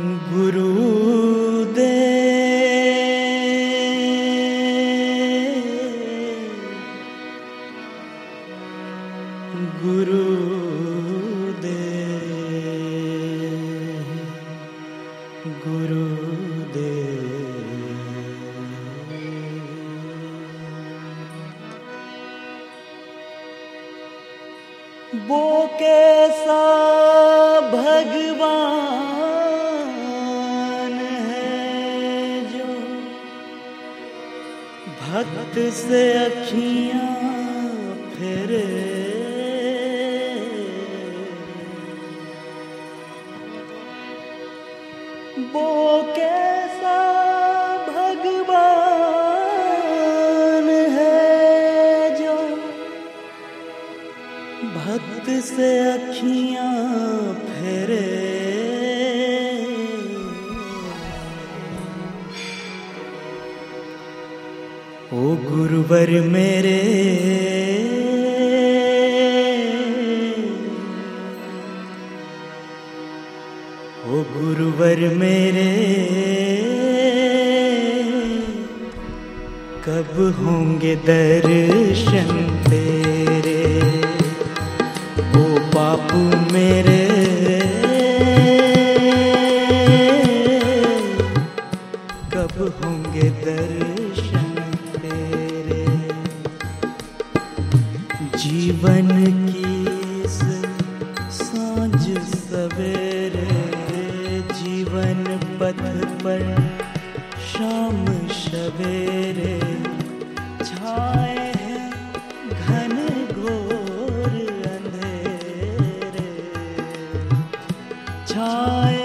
गुरुदे गुरुदे गुरुदे कैसा भगवान भक्त से अखियाँ फेरे। वो कैसा भगवान है जो भक्त से अखियाँ गुरुवर मेरे। ओ गुरुवर मेरे, कब होंगे दर्शन तेरे? ओ बापू मेरे, कब होंगे दर्शन जीवन की साँझ सवेरे जीवन पथ पर शाम सवेरे छाए हैं घन घोर अंधेरे। छाए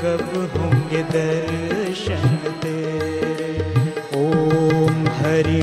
कब होंगे दर्शन तेरे? ओम हरि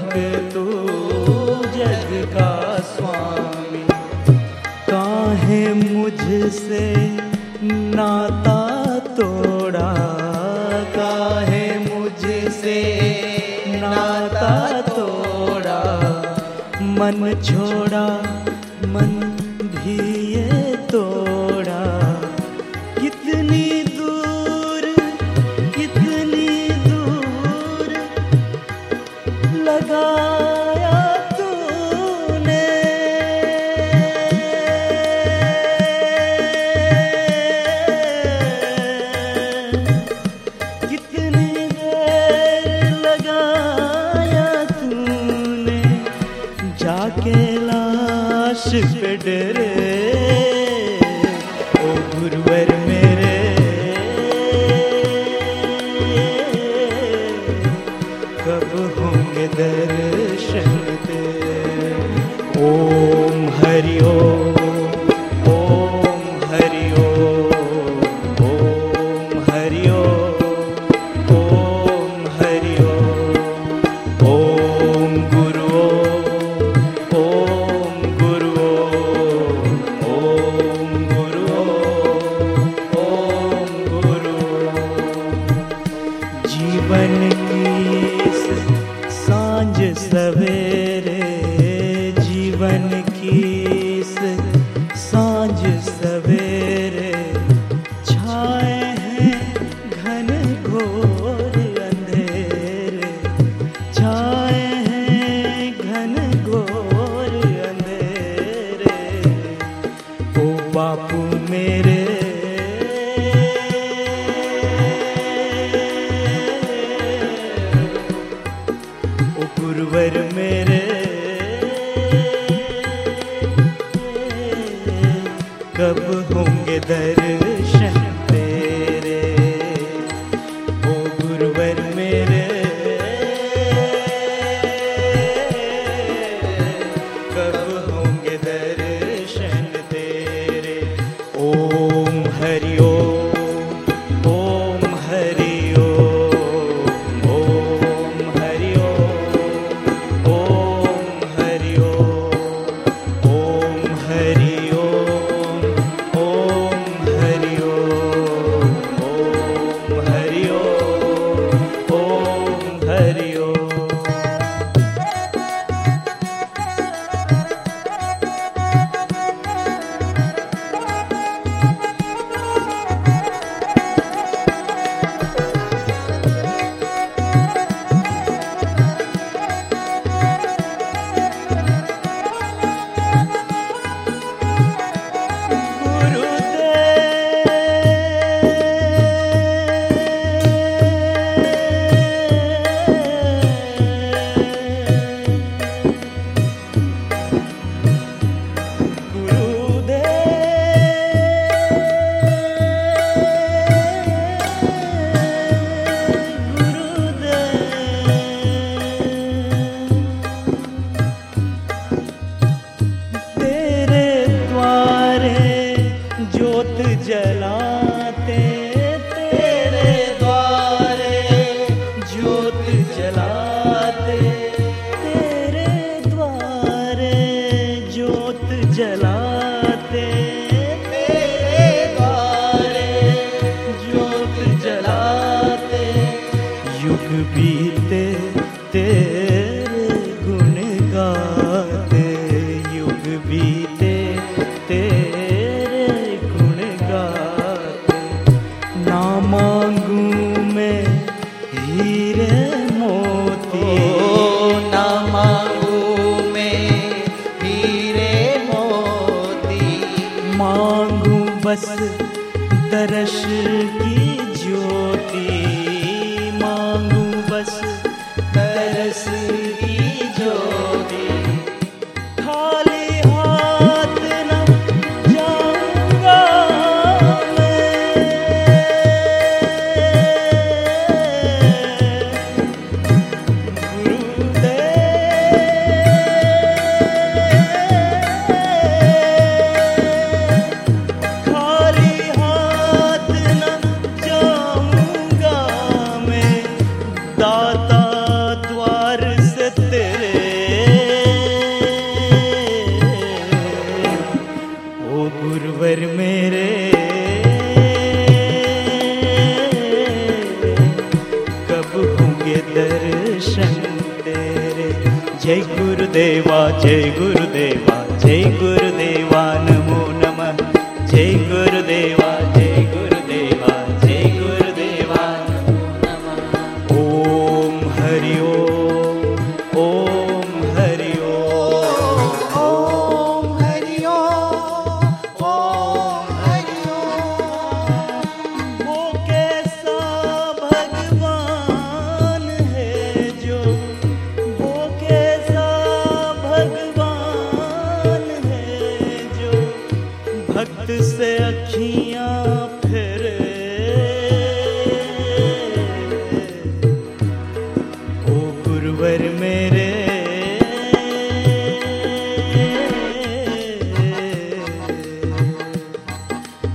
सेवक तू जग का स्वामी। काहे मुझसे नाता तोड़ा? काहे मुझसे नाता तोड़ा? मन छोड़ा, मन बन की साँझ सवेरे, जीवन की साँझ सवेरे। छाए हैं घन घोर अंधेरे। छाए हैं घन घोर अंधेरे। ओ बापू मेरे जलाते पर दर्श भक्त से अखियाँ फेरे। ओ गुरुवर मेरे।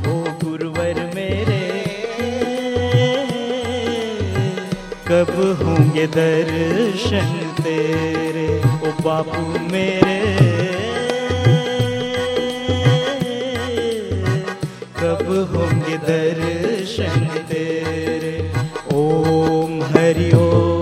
ओ गुरुवर मेरे। कब होंगे दर्शन तेरे? ओ बापू मेरे। अब होंगे दर्शन तेरे। ओम हरि ओम।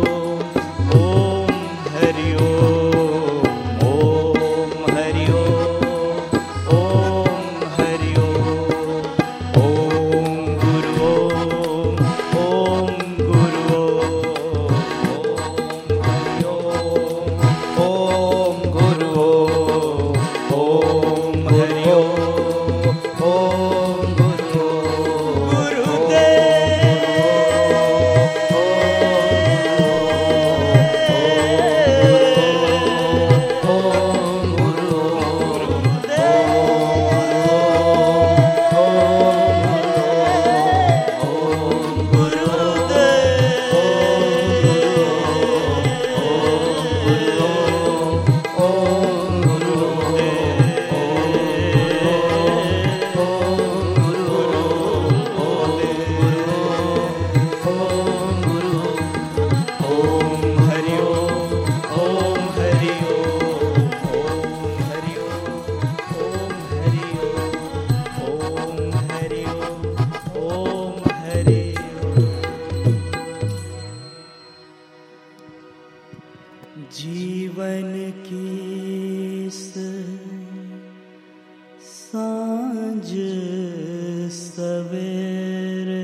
सवेरे।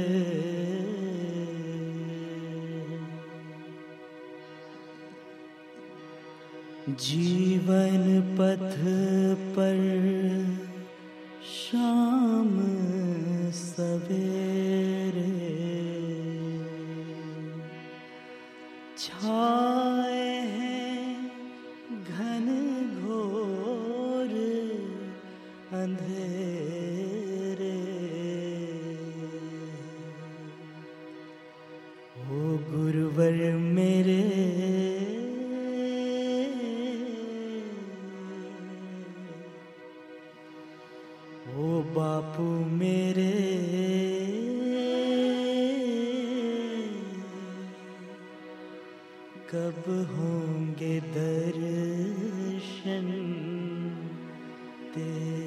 जीवन पथ पर कब होंगे दर्शन तेरे